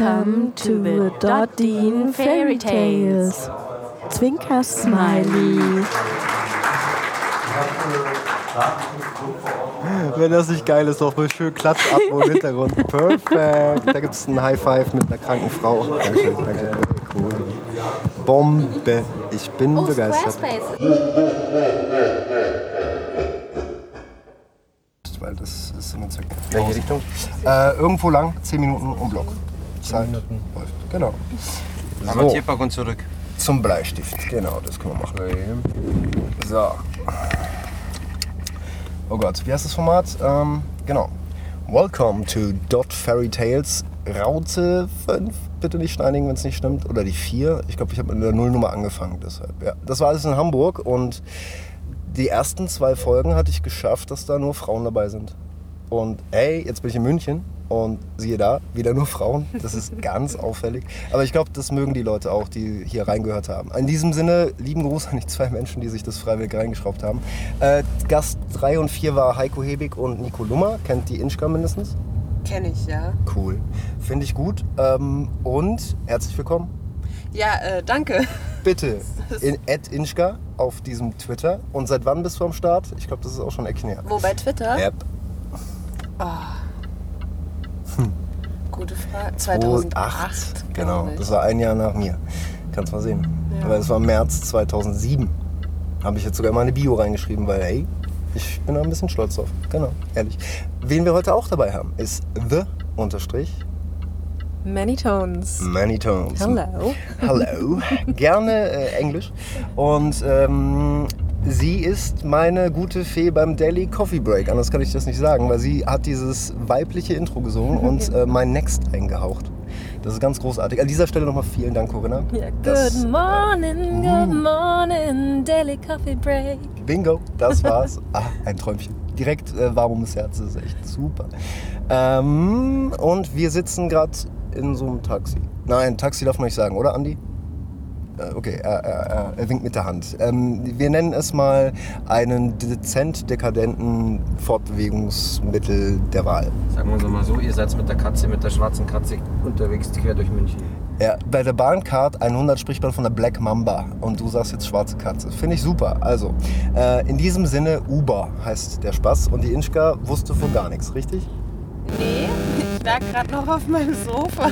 Welcome to the Dot Dean Fairy Tales. Zwinker Smiley. Wenn das nicht geil ist, doch mal schön Klatsch ab im Hintergrund. Perfekt. Da gibt es einen High Five mit einer kranken Frau. Danke, danke. Cool. Bombe. Ich bin Oh, begeistert. Weil das ist immer Zweck. Welche Richtung? Äh, irgendwo lang, 10 Minuten um Block. Zeit läuft. Genau. Aber So, Tierpark und zurück. zum Bleistift. Genau, das können wir machen. So. Oh Gott, wie heißt das Format? Ähm, genau. Welcome to Dot Fairy Tales. Raute 5. Bitte nicht steinigen, wenn es nicht stimmt. Oder die 4. Ich glaube, ich habe mit der Nullnummer angefangen. Deshalb. Ja. Das war alles in Hamburg und die ersten zwei Folgen hatte ich geschafft, dass da nur Frauen dabei sind. Und ey, jetzt bin ich in München und siehe da, wieder nur Frauen. Das ist ganz auffällig. Aber ich glaube, das mögen die Leute auch, die hier reingehört haben. In diesem Sinne, lieben Gruß an die zwei Menschen, die sich das freiwillig reingeschraubt haben. Äh, Gast 3 und 4 war Heiko Hebig und Nico Lummer. Kennt die Inschka mindestens? Kenne ich, ja. Cool. Finde ich gut. Ähm, und herzlich willkommen. Ja, äh, danke. Bitte in Inschka auf diesem Twitter. Und seit wann bist du am Start? Ich glaube, das ist auch schon ein Eckchen her. Wo, bei Twitter? Yep. Gute Frage. 2008, 2008. Genau, ich. das war ein Jahr nach mir. Kannst mal sehen. Ja. Aber es war März 2007. Habe ich jetzt sogar mal eine Bio reingeschrieben, weil hey, ich bin da ein bisschen stolz drauf. Genau, ehrlich. Wen wir heute auch dabei haben, ist The unterstrich Many Tones. Many Tones. Hello. Hallo. Gerne äh, Englisch. Und ähm, sie ist meine gute Fee beim Daily Coffee Break. Anders kann ich das nicht sagen, weil sie hat dieses weibliche Intro gesungen und äh, mein Next eingehaucht. Das ist ganz großartig. An dieser Stelle nochmal vielen Dank, Corinna. Yeah, Das- good morning, good morning, Daily Coffee Break. Bingo, das war's. Ah, ein Träumchen. Direkt äh, warm ums Herz, das ist echt super. Ähm, und wir sitzen gerade in so einem Taxi. Nein, Taxi darf man nicht sagen, oder Andi? Äh, Okay, er, er, er, er winkt mit der Hand. Ähm, wir nennen es mal einen dezent dekadenten Fortbewegungsmittel der Wahl. Sagen wir uns mal so, ihr seid mit der Katze, mit der schwarzen Katze unterwegs quer durch München. Ja, bei der Bahncard 100 spricht man von der Black Mamba und du sagst jetzt schwarze Katze. Finde ich super. Also, äh, in diesem Sinne, Uber heißt der Spaß und die Inschka wusste von gar nichts, richtig? Nee, ich lag gerade noch auf meinem Sofa.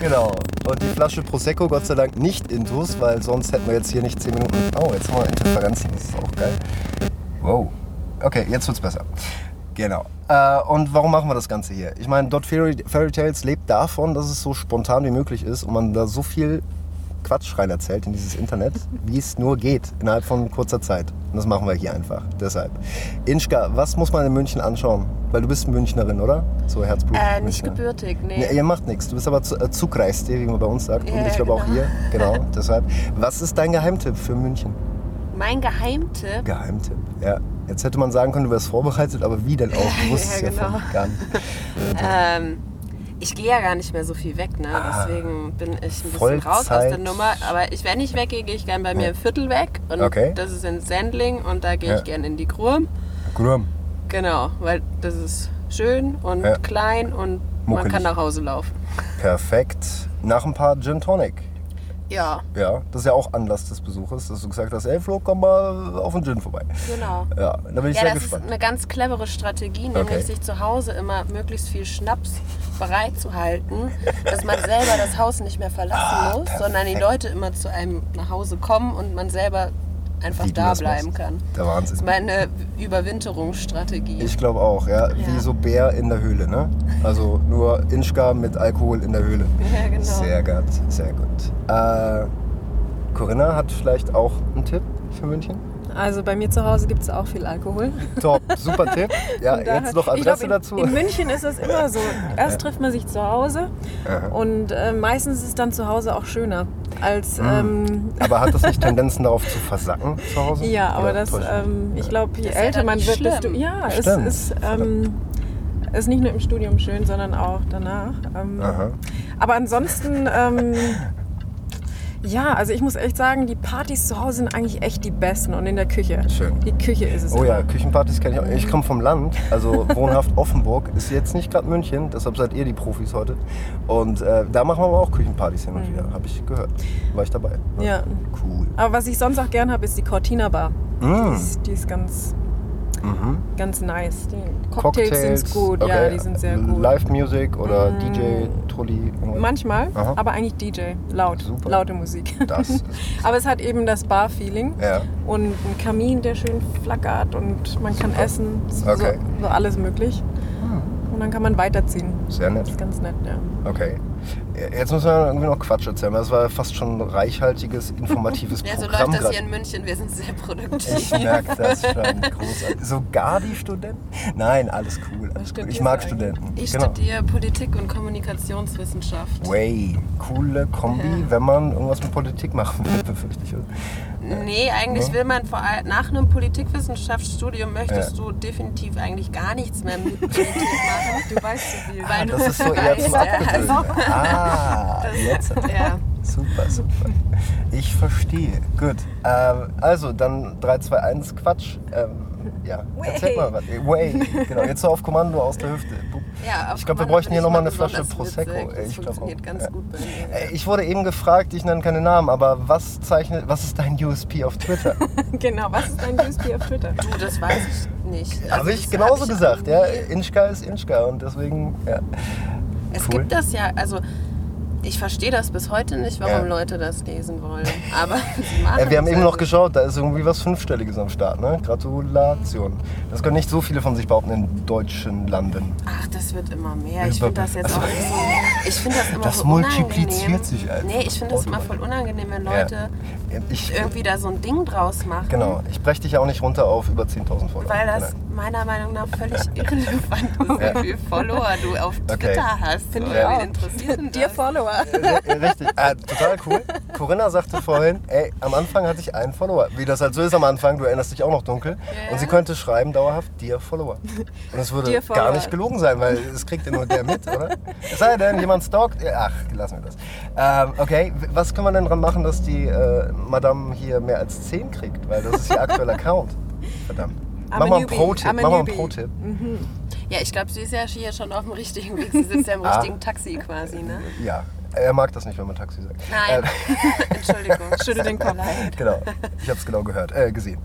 Genau. Und die Flasche Prosecco, Gott sei Dank nicht intus, weil sonst hätten wir jetzt hier nicht 10 Minuten. Oh, jetzt haben wir Interferenzen, das ist auch geil. Wow. Okay, jetzt wird's besser. Genau. Äh, und warum machen wir das Ganze hier? Ich meine, Dot Fairy, Fairy Tales lebt davon, dass es so spontan wie möglich ist und man da so viel Quatsch rein erzählt in dieses Internet, wie es nur geht, innerhalb von kurzer Zeit. Und das machen wir hier einfach. Deshalb. Inschka, was muss man in München anschauen? Weil du bist Münchnerin, oder? So Herzblut. Äh, nicht gebürtig, nee. Nee, ihr macht nichts. Du bist aber zu, äh, Zugreiste, wie man bei uns sagt. Und Ja, ich glaube auch genau. hier. Genau, deshalb. Was ist dein Geheimtipp für München? Mein Geheimtipp. Geheimtipp, ja. Jetzt hätte man sagen können, du wärst vorbereitet, aber wie denn auch? Du wusstest Ja, ja, genau. von gar nicht. Ähm, ich gehe ja gar nicht mehr so viel weg, ne? Ah. Deswegen bin ich ein bisschen raus aus Vollzeit. der Nummer. Aber ich, wenn ich weggehe, gehe ich gerne bei mir im Viertel weg. Und Okay. das ist in Sendling und da gehe Ja. ich gerne in die Grum. Grum. Genau, weil das ist schön und Ja. klein und Muckelig. man kann nach Hause laufen. Perfekt. Nach ein paar Gin Tonic. Ja, Ja, das ist ja auch Anlass des Besuches, dass du gesagt hast, ey Flo, komm mal auf den Gin vorbei. genau. Ja, da bin ich Ja, sehr das gespannt. ist eine ganz clevere Strategie, nämlich Okay. sich zu Hause immer möglichst viel Schnaps bereit zu halten, dass man selber das Haus nicht mehr verlassen Ah, muss, sondern die Leute immer zu einem nach Hause kommen und man selber einfach Wie da bleiben kann. Der Wahnsinn. Das ist meine Überwinterungsstrategie. Ich glaube auch, ja. Wie Ja. so Bär in der Höhle, ne? Also nur Inschka mit Alkohol in der Höhle. Ja, genau. Sehr gut, sehr gut. Äh, Corinna hat vielleicht auch einen Tipp für München? Also bei mir zu Hause gibt es auch viel Alkohol. Top, super Tipp. Ja, daher- jetzt noch ich Adresse glaub, in, dazu. In München ist es immer so. Erst trifft man sich zu Hause Aha. und äh, meistens ist es dann zu Hause auch schöner als. Mhm. Ähm, Aber hat das nicht Tendenzen darauf zu versacken zu Hause? ja, aber Oder das, ähm, ich glaube, je ja älter man wird, desto. Ja, es ist, ähm, ist nicht nur im Studium schön, sondern auch danach. Ähm, Aha. aber ansonsten, ähm, Ja, also ich muss echt sagen, die Partys zu Hause sind eigentlich echt die besten und in der Küche. Schön. Die Küche ist es. Oh ja. Küchenpartys kenne ich auch. Ich komme vom Land, also wohnhaft Offenburg. Ist jetzt nicht gerade München, deshalb seid ihr die Profis heute. Und äh, da machen wir aber auch Küchenpartys hin und wieder, habe ich gehört. War ich dabei. Mhm. Ja. Cool. Aber was ich sonst auch gern habe, ist die Cortina Bar. Die, Mm. ist, die ist ganz, Mhm. ganz nice. Die Cocktails, sind gut, ja, okay. die sind sehr gut. Live Music oder Mm. DJ, Trulli. Manchmal, Aha. aber eigentlich DJ, laut, Super. laute Musik. Das aber es hat eben das Bar-Feeling ja. und einen Kamin, der schön flackert und man kann essen, so, Okay. so alles möglich. Und dann kann man weiterziehen. Sehr nett. Das ist ganz nett, ja. Okay. Jetzt müssen wir irgendwie noch Quatsch erzählen, weil das war fast schon ein reichhaltiges, informatives Ja, so Programm. läuft das grad. hier in München. Wir sind sehr produktiv. Ich merke das schon. Großartig. Sogar die Studenten? Nein, alles cool. Alles cool. Ich mag Studenten. Ich genau. studiere Politik und Kommunikationswissenschaft. Way. Coole Kombi, wenn man irgendwas mit Politik machen will, befürchte ich. Nee, eigentlich Ne? will man vor allem nach einem Politikwissenschaftsstudium möchtest Ja. du definitiv eigentlich gar nichts mehr mit Politik machen. Du weißt so viel. Weil Das ist so eher zum Abgewöhnen. Ah, jetzt. Ja. Super, super. Ich verstehe. Gut. Ähm, also, dann 3, 2, 1 Quatsch. Ähm, ja, erzähl mal was. Way. Genau, jetzt so auf Kommando aus der Hüfte. Ja, auf Ich glaube, wir bräuchten hier nochmal mal eine Flasche Prosecco. witzig. Das Ich glaube auch. funktioniert ganz Ja. gut bei mir. Ich wurde eben gefragt, ich nenne keine Namen, aber was zeichnet, was ist dein USP auf Twitter? Genau, was ist dein USP auf Twitter? Du, das weiß ich nicht. Also Habe ich genauso hab ich gesagt, ja. Inchka ist Inchka und deswegen, ja. Es Cool. gibt das ja, also ich verstehe das bis heute nicht, warum Ja. Leute das lesen wollen. Aber Äh, wir haben eben noch also. geschaut, da ist irgendwie was Fünfstelliges am Start, ne? Gratulation. Das können nicht so viele von sich behaupten in deutschen Landen. Ach, das wird immer mehr. Ich finde das jetzt auch nicht so. Ich finde das immer Das multipliziert unangenehm. sich einfach Nee, ich finde das immer voll unangenehm, wenn Leute Ich, irgendwie da so ein Ding draus machen. genau, ich breche dich ja auch nicht runter auf über 10.000 Follower. Weil das Genau. meiner Meinung nach völlig irrelevant ist, Ja. wie viele Follower du auf Twitter Okay. hast. Finde ich wen auch. interessiert Dir? Follower. Richtig, äh, total cool. Corinna sagte vorhin, ey, am Anfang hatte ich einen Follower. Wie das halt so ist am Anfang, du erinnerst dich auch noch dunkel. Ja. Und sie könnte schreiben dauerhaft, dir Follower. Und es würde gar nicht gelogen sein, weil es kriegt ja nur der mit, oder? Es sei denn, jemand stalkt. Ach, lassen wir das. Ähm, okay, was können wir denn dran machen, dass die äh, Madame hier mehr als 10 kriegt? Weil das ist ihr aktueller Account. Verdammt. Mach mal einen. Pro-Tipp. Mach mal einen. Pro-Tipp. Ja, ich glaube, sie ist ja hier schon auf dem richtigen Weg. Sie sitzt ja im Ah. richtigen Taxi quasi, ne? Ja, er mag das nicht, wenn man Taxi sagt. Nein. Äh, Entschuldigung. Schüttel den Kopf. Genau, ich habe es genau gehört, äh, gesehen.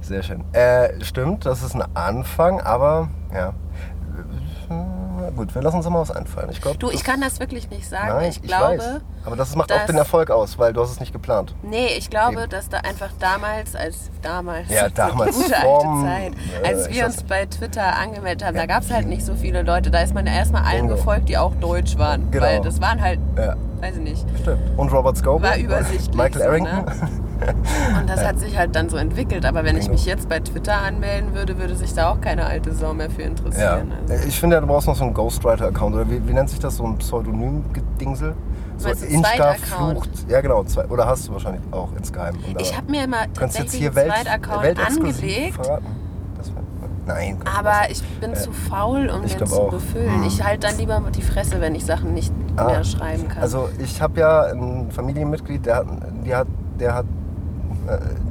Sehr schön. Äh, stimmt, das ist ein Anfang, aber ja. Äh, Gut, wir lassen uns mal was einfallen. Ich glaub, Du, ich kann das wirklich nicht sagen. Nein, ich glaube, weiß. Aber das macht auch den Erfolg aus, weil du hast es nicht geplant. nee, ich glaube, Eben. dass da einfach damals, als damals, Ja, damals gute vorm, alte Zeit, äh, als ich wir uns bei Twitter angemeldet haben, da gab es halt nicht so viele Leute. Da ist man ja erstmal allen Bingo. gefolgt, die auch deutsch waren. Genau. Weil das waren halt, Ja, weiß ich nicht. stimmt. Und Robert Scoble? War übersichtlich Michael so, Arrington? ne? Und das hat sich halt dann so entwickelt. Aber wenn ich Bingo. mich jetzt bei Twitter anmelden würde, würde sich da auch keine alte Sau mehr für Ja. interessieren. Also. Ich finde, ja, du brauchst noch so einen Ghostwriter-Account. Oder wie, wie nennt sich das? So ein Pseudonym-Gedingsel? So Meinst du, Insta Zweitaccount? flucht. Ja, genau. Zwei, oder hast du wahrscheinlich auch insgeheim. Ich habe mir immer tatsächlich hier einen Zweitaccount angelegt. verraten. Nein. Aber ich bin zu faul, um Ich den zu auch. befüllen. Ich halte dann lieber die Fresse, wenn ich Sachen nicht Ah, mehr schreiben kann. Also ich habe ja ein Familienmitglied, der hat, die hat, der hat, äh,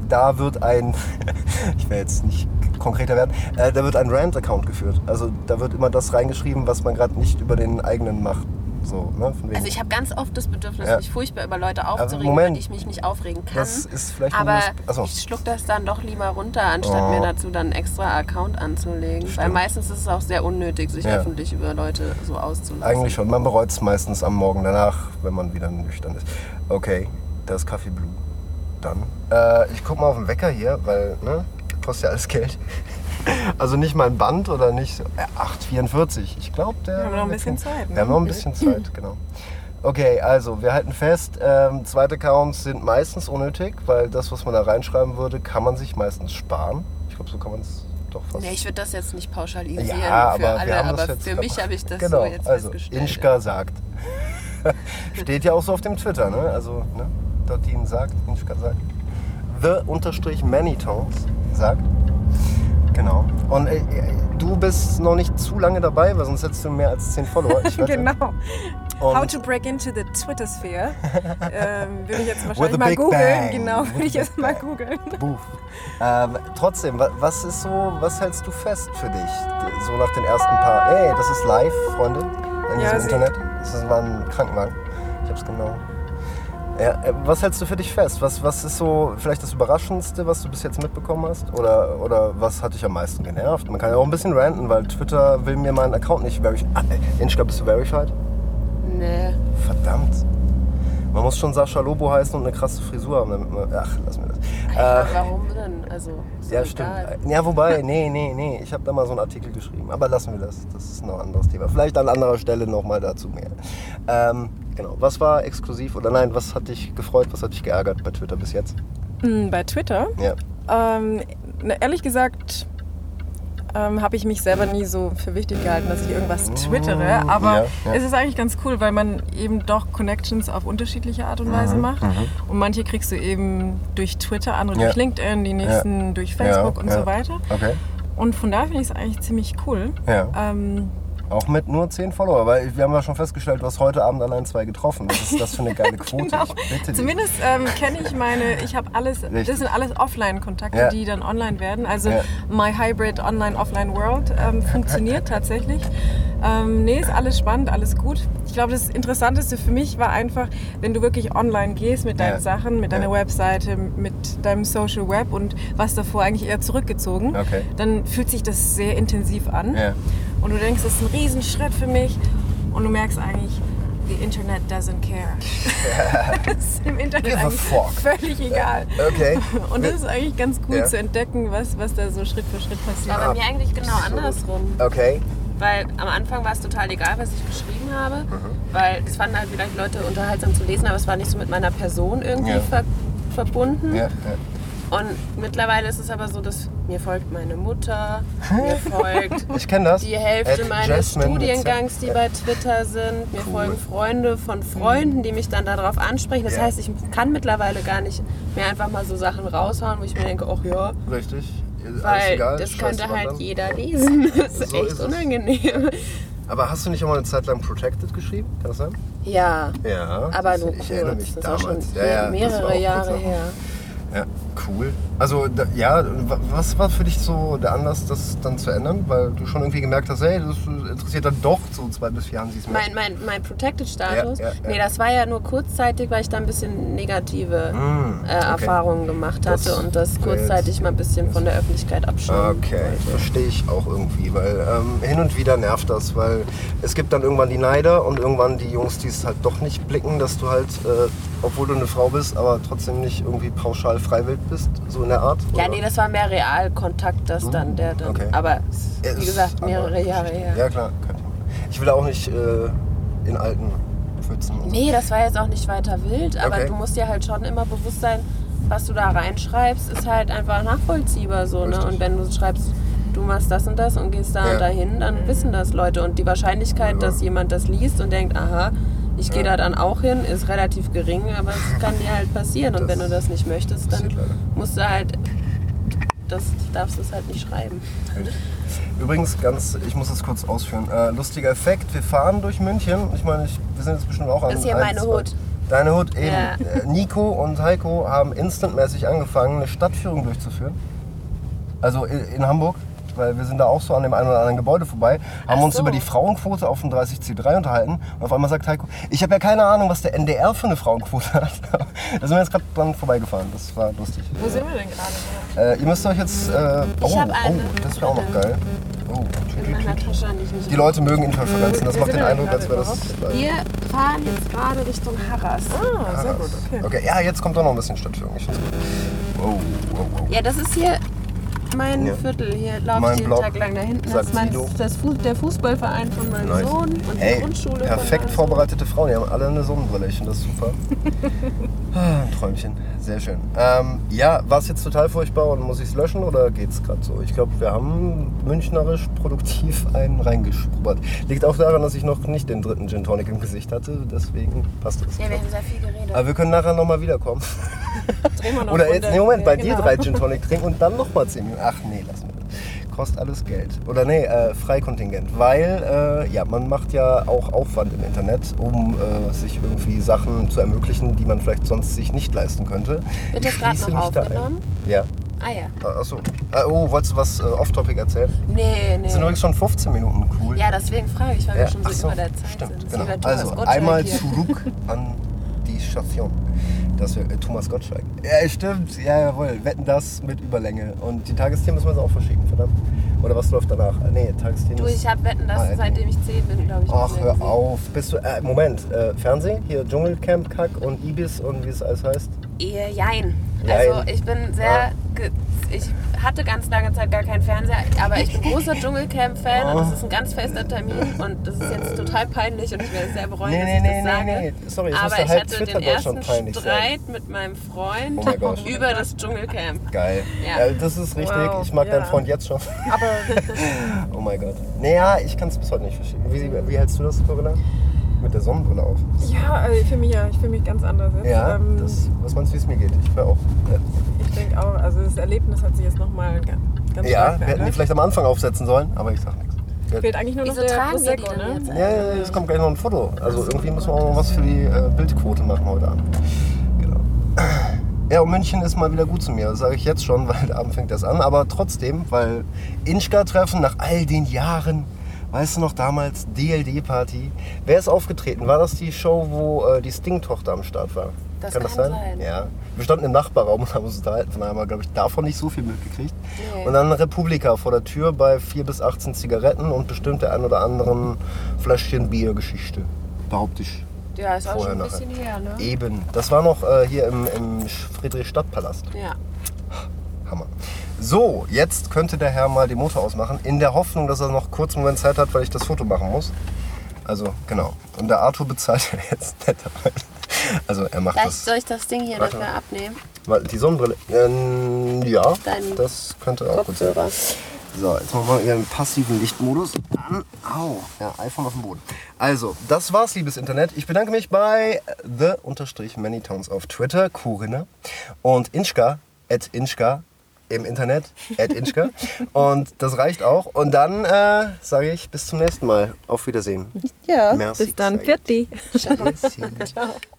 da wird ein, ich will jetzt nicht konkreter werden, äh, da wird ein Rant-Account geführt. Also da wird immer das reingeschrieben, was man gerade nicht über den eigenen macht. So, ne? Also ich habe ganz oft das Bedürfnis, Ja. mich furchtbar über Leute aufzuregen, weil ich mich nicht aufregen kann. das ist vielleicht ein aber ich schluck das dann doch lieber runter, anstatt Oh. mir dazu dann einen extra Account anzulegen. Weil Stimmt. meistens ist es auch sehr unnötig, sich Ja. öffentlich über Leute so auszulassen. Eigentlich schon. Man bereut es meistens am Morgen danach, wenn man wieder nüchtern ist. Okay, das Kaffee Blue. Dann. Äh, ich guck mal auf den Wecker hier, weil, ne, kostet ja alles Geld. Also nicht mal ein Band oder nicht so. Äh, 8,44. Ich glaube, der. Wir haben noch ein bisschen Zeit, ne? Wir haben noch ein bisschen Zeit, genau. Okay, also wir halten fest, ähm, zweite Accounts sind meistens unnötig, weil das, was man da reinschreiben würde, kann man sich meistens sparen. Ich glaube, so kann man es doch fast. Nee, ich würde das jetzt nicht pauschalisieren Ja, für alle, aber jetzt für mich habe ich das genau, so jetzt also festgestellt. Inschka sagt. Steht ja auch so auf dem Twitter, ne? Also, ne? Dottin sagt, Inschka sagt. The unterstrich Manytones sagt. Genau. Und äh, du bist noch nicht zu lange dabei, weil sonst hättest du mehr als 10 Follower. Genau. Und How to break into the Twitter sphere. ähm, würde ich jetzt wahrscheinlich mal googeln. bang. Genau, würde ich jetzt mal googeln. Ähm, trotzdem, wa- was ist so, was hältst du fest für dich? So nach den ersten paar. Ey, das ist live, Freunde, in Ja, diesem Internet. Das war ein Krankenwagen. Ich hab's genau. Ja, äh, was hältst du für dich fest? Was, was ist so vielleicht das Überraschendste, was du bis jetzt mitbekommen hast? Oder, oder was hat dich am meisten genervt? Man kann ja auch ein bisschen ranten, weil Twitter will mir meinen Account nicht verifizieren. Ah, äh, Inchka, bist du verified? Nee. Verdammt. Man muss schon Sascha Lobo heißen und eine krasse Frisur haben, damit man. Ach, lass mir das. Äh, warum denn? Also, ja, stimmt. egal. Ja, wobei, nee, nee, nee. Ich habe da mal so einen Artikel geschrieben. Aber lassen wir das. Das ist noch ein anderes Thema. Vielleicht an anderer Stelle nochmal dazu mehr. Ähm, genau. Was war exklusiv oder nein, was hat dich gefreut, was hat dich geärgert bei Twitter bis jetzt? Hm, Bei Twitter, Ja. ähm, ehrlich gesagt, ähm, habe ich mich selber nie so für wichtig gehalten, dass ich irgendwas twittere. Aber ja, ja. es ist eigentlich ganz cool, weil man eben doch Connections auf unterschiedliche Art und Weise macht. Und manche kriegst du eben durch Twitter, andere Mhm, Ja. durch LinkedIn, die nächsten durch Facebook und so weiter. Okay. Und von daher finde ich es eigentlich ziemlich cool. Ja. Ähm, Auch mit nur 10 Follower, weil wir haben ja schon festgestellt, du hast heute Abend allein zwei getroffen. Was ist das für eine geile Quote? Genau. Bitte. Zumindest ähm, kenne ich meine, ich habe alles, Richtig. das sind alles Offline-Kontakte, Ja. die dann online werden. Also Ja. My Hybrid Online-Offline World ähm, funktioniert tatsächlich. Ähm, nee, ist alles spannend, alles gut. Ich glaube, das Interessanteste für mich war einfach, wenn du wirklich online gehst mit deinen Ja. Sachen, mit deiner. Webseite, mit deinem Social Web und was davor eigentlich eher zurückgezogen, Okay. dann fühlt sich das sehr intensiv an. Und du denkst, das ist ein Riesenschritt für mich. Und du merkst eigentlich, the Internet doesn't care. das ist im Internet eigentlich völlig egal. Okay. Und das ist eigentlich ganz cool Ja. zu entdecken, was, was da so Schritt für Schritt passiert. Aber bei mir eigentlich genau andersrum. Okay. Weil am Anfang war es total egal, was ich geschrieben habe. Mhm. Weil es fanden halt vielleicht Leute unterhaltsam zu lesen, aber es war nicht so mit meiner Person irgendwie Ja. ver verbunden. Ja, ja. Und mittlerweile ist es aber so, dass mir folgt meine Mutter, mir folgt Ich das. die Hälfte At meines Jasmine. Studiengangs, die bei Twitter sind. Mir Cool. folgen Freunde von Freunden, die mich dann darauf ansprechen. Das Ja. heißt, ich kann mittlerweile gar nicht mehr einfach mal so Sachen raushauen, wo ich mir denke, ach ja, Richtig. Weil egal, das könnte halt dann. jeder lesen. Das ist So echt ist unangenehm. Aber hast du nicht auch mal eine Zeit lang Protected geschrieben? Kann das sein? Ja, Ja. aber nur ich erinnere kurz. mich Das war schon damals. Ja, mehrere Jahre kurz, her. Ja, cool. Also da, ja, wa- was war für dich so der Anlass, das dann zu ändern? Weil du schon irgendwie gemerkt hast, hey, das interessiert dann doch so zwei bis vier Hansis mehr. Mein, mein, mein Protected-Status? Ja, ja, ja. Nee, das war ja nur kurzzeitig, weil ich da ein bisschen negative Mm, äh, okay. Erfahrungen gemacht Das hatte und das kurzzeitig jetzt- mal ein bisschen von der Öffentlichkeit abschauen Okay, verstehe ich auch irgendwie, weil ähm, hin und wieder nervt das, weil es gibt dann irgendwann die Neider und irgendwann die Jungs, die es halt doch nicht blicken, dass du halt, äh, obwohl du eine Frau bist, aber trotzdem nicht irgendwie pauschal freiwillig bist, so in der Art. Ja, oder? nee, das war mehr Realkontakt, das dann, der dann. okay. Aber wie ist gesagt, mehrere Jahre her. Ja klar. Ich will auch nicht äh, in alten Pfützen. Nee, das war jetzt auch nicht weiter wild, aber Okay. du musst dir halt schon immer bewusst sein, was du da reinschreibst, ist halt einfach nachvollziehbar so. Ne? Und wenn du schreibst, du machst das und das und gehst da Ja. und dahin, dann wissen das Leute. Und die Wahrscheinlichkeit, Ja. dass jemand das liest und denkt, aha, ich gehe Ja. da dann auch hin, ist relativ gering, aber es kann dir halt passieren. Und Das wenn du das nicht möchtest, dann musst du halt, das darfst du es halt nicht schreiben. Übrigens, ganz, ich muss das kurz ausführen. Äh, lustiger Effekt, wir fahren durch München. Ich meine, ich, wir sind jetzt bestimmt auch an. Das ist hier ein, meine Hut. Deine Hut eben. Ja. Äh, Nico und Heiko haben instantmäßig angefangen, eine Stadtführung durchzuführen. Also in, in Hamburg, weil wir sind da auch so an dem einen oder anderen Gebäude vorbei, haben Ach uns so. über die Frauenquote auf dem 30C3 unterhalten. Und auf einmal sagt Heiko, ich habe ja keine Ahnung, was der NDR für eine Frauenquote hat. da sind wir jetzt gerade dran vorbeigefahren. Das war lustig. Wo sind wir denn gerade? Äh, ihr müsst euch jetzt. Äh, oh, oh, das wäre auch noch geil. Oh, Die Leute mögen Interferenzen. Das macht den Eindruck, als wäre das. Wir fahren jetzt gerade Richtung Harras. Ah, sehr gut, okay. Okay, ja, jetzt kommt doch noch ein bisschen Stadtführung. Ich. Wow, wow, wow. Ja, das ist hier mein Ja. Viertel. Hier laufe Mein ich jeden Block, Tag lang. Da hinten ist mein, das Fu der Fußballverein von meinem Nice. Sohn und die Hey, Grundschule perfekt von meinem vorbereitete Frauen. Die haben alle eine Sonnenbrille. Ich finde das super. Ah, Ein Träumchen. Sehr schön. Ähm, ja, war es jetzt total furchtbar und muss ich es löschen oder geht's gerade so? Ich glaube, wir haben münchnerisch produktiv einen reingeschrubbert. Liegt auch daran, dass ich noch nicht den dritten Gin Tonic im Gesicht hatte. Deswegen passt das. Ja, wir haben sehr viel geredet. Aber wir können nachher nochmal wiederkommen. Drehen wir noch Oder jetzt, nee, Moment, bei Ja, dir genau. drei Gin Tonic trinken und dann nochmal 10 Minuten. Ach nee, lass das. kostet alles Geld. Oder nee, äh, Freikontingent. Weil, äh, ja, man macht ja auch Aufwand im Internet, um äh, sich irgendwie Sachen zu ermöglichen, die man vielleicht sonst sich nicht leisten könnte. Wird das gerade noch aufgenommen? Ja. Ah ja. Achso. Äh, oh, wolltest du was äh, off-topic erzählen? Nee, nee. Das sind übrigens schon 15 Minuten cool. Ja, deswegen frage ich, weil wir schon so, so, über der Zeit stimmt, sind. Genau. Also einmal zurück an die Station. Das wäre äh, Thomas Gottschalk. Ja, stimmt. Ja, jawohl. Wetten das mit Überlänge. Und die Tagesthemen müssen wir jetzt auch verschieben, verdammt. Oder was läuft danach? Äh, Nee, Tagesthemen Du, ich habe Wetten, dass Ah, seitdem ich 10 bin, glaube ich. Ach, hör auf. Bist du. Äh, Moment. Äh, Fernsehen? Hier Dschungelcamp, Kack und Ibis und wie es alles heißt? Ehe, jein. Jein. Also ich bin sehr. ge- Ich hatte ganz lange Zeit gar keinen Fernseher, aber ich bin großer Dschungelcamp-Fan Oh. und das ist ein ganz fester Termin und das ist jetzt total peinlich und ich werde es sehr bereuen, Nee, dass nee, ich nee, das sage. nee, nee. Sorry, aber ich hatte Twitter den ersten peinlich sein. Streit mit meinem Freund Oh über das Dschungelcamp. Geil. Ja. Ja. das ist richtig. Wow, ich mag ja. deinen Freund jetzt schon. Aber Oh mein Gott. Naja, ich kann es bis heute nicht verstehen. Wie, wie hältst du das, Corinna? Mit der Sonnenbrille auf. ja, also ich fühle mich ja, ich fühle mich ganz anders jetzt. Ja, Ähm, das, was meinst du, wie es mir geht? Ich wäre auch. Äh, ich denke auch, also das Erlebnis hat sich jetzt nochmal ganz, ganz ja, wir hätten die vielleicht am Anfang aufsetzen sollen, aber ich sag nichts. Fehlt eigentlich nur noch Wieso der tragen wir die Prosecco, denn ne? jetzt? Ja, ja, es kommt gleich noch ein Foto. Also irgendwie müssen wir auch noch was für die äh, Bildquote machen heute Abend. Genau. Ja, und München ist mal wieder gut zu mir. Das sage ich jetzt schon, weil der Abend fängt erst an. Aber trotzdem, weil Inschka-Treffen nach all den Jahren, weißt du noch damals, DLD-Party. Wer ist aufgetreten? War das die Show, wo äh, die Sting-Tochter am Start war? Das kann das kann sein? sein. Ja. Wir standen im Nachbarraum und haben uns unterhalten. Von daher haben wir, glaube ich, davon nicht so viel mitgekriegt. Nee. Und dann Republika vor der Tür bei 4 bis 18 Zigaretten und bestimmt der ein oder anderen Fläschchen Bier-Geschichte. Behaupte ich. Ja, ist auch schon ein nachher. bisschen her, ne? Eben. Das war noch äh, hier im, im Friedrichstadtpalast. Ja. Hammer. So, jetzt könnte der Herr mal den Motor ausmachen, in der Hoffnung, dass er noch kurz einen Moment Zeit hat, weil ich das Foto machen muss. Also, genau. Und der Arthur bezahlt ja jetzt netterweise. Also, er macht Vielleicht das. soll ich das Ding hier Warte. dafür abnehmen. Weil die Sonnenbrille. Ähm, ja, Dein das könnte auch gut sein. So, jetzt machen wir ihren passiven Lichtmodus an. Au, ja, iPhone auf dem Boden. Also, das war's, liebes Internet. Ich bedanke mich bei the-manytowns auf Twitter, Corinna, und Inchka, at Inchka im Internet, at Inchka. und das reicht auch. Und dann äh, sage ich bis zum nächsten Mal. Auf Wiedersehen. Ja, Merci, bis dann. Pfiat die. Tschüssi.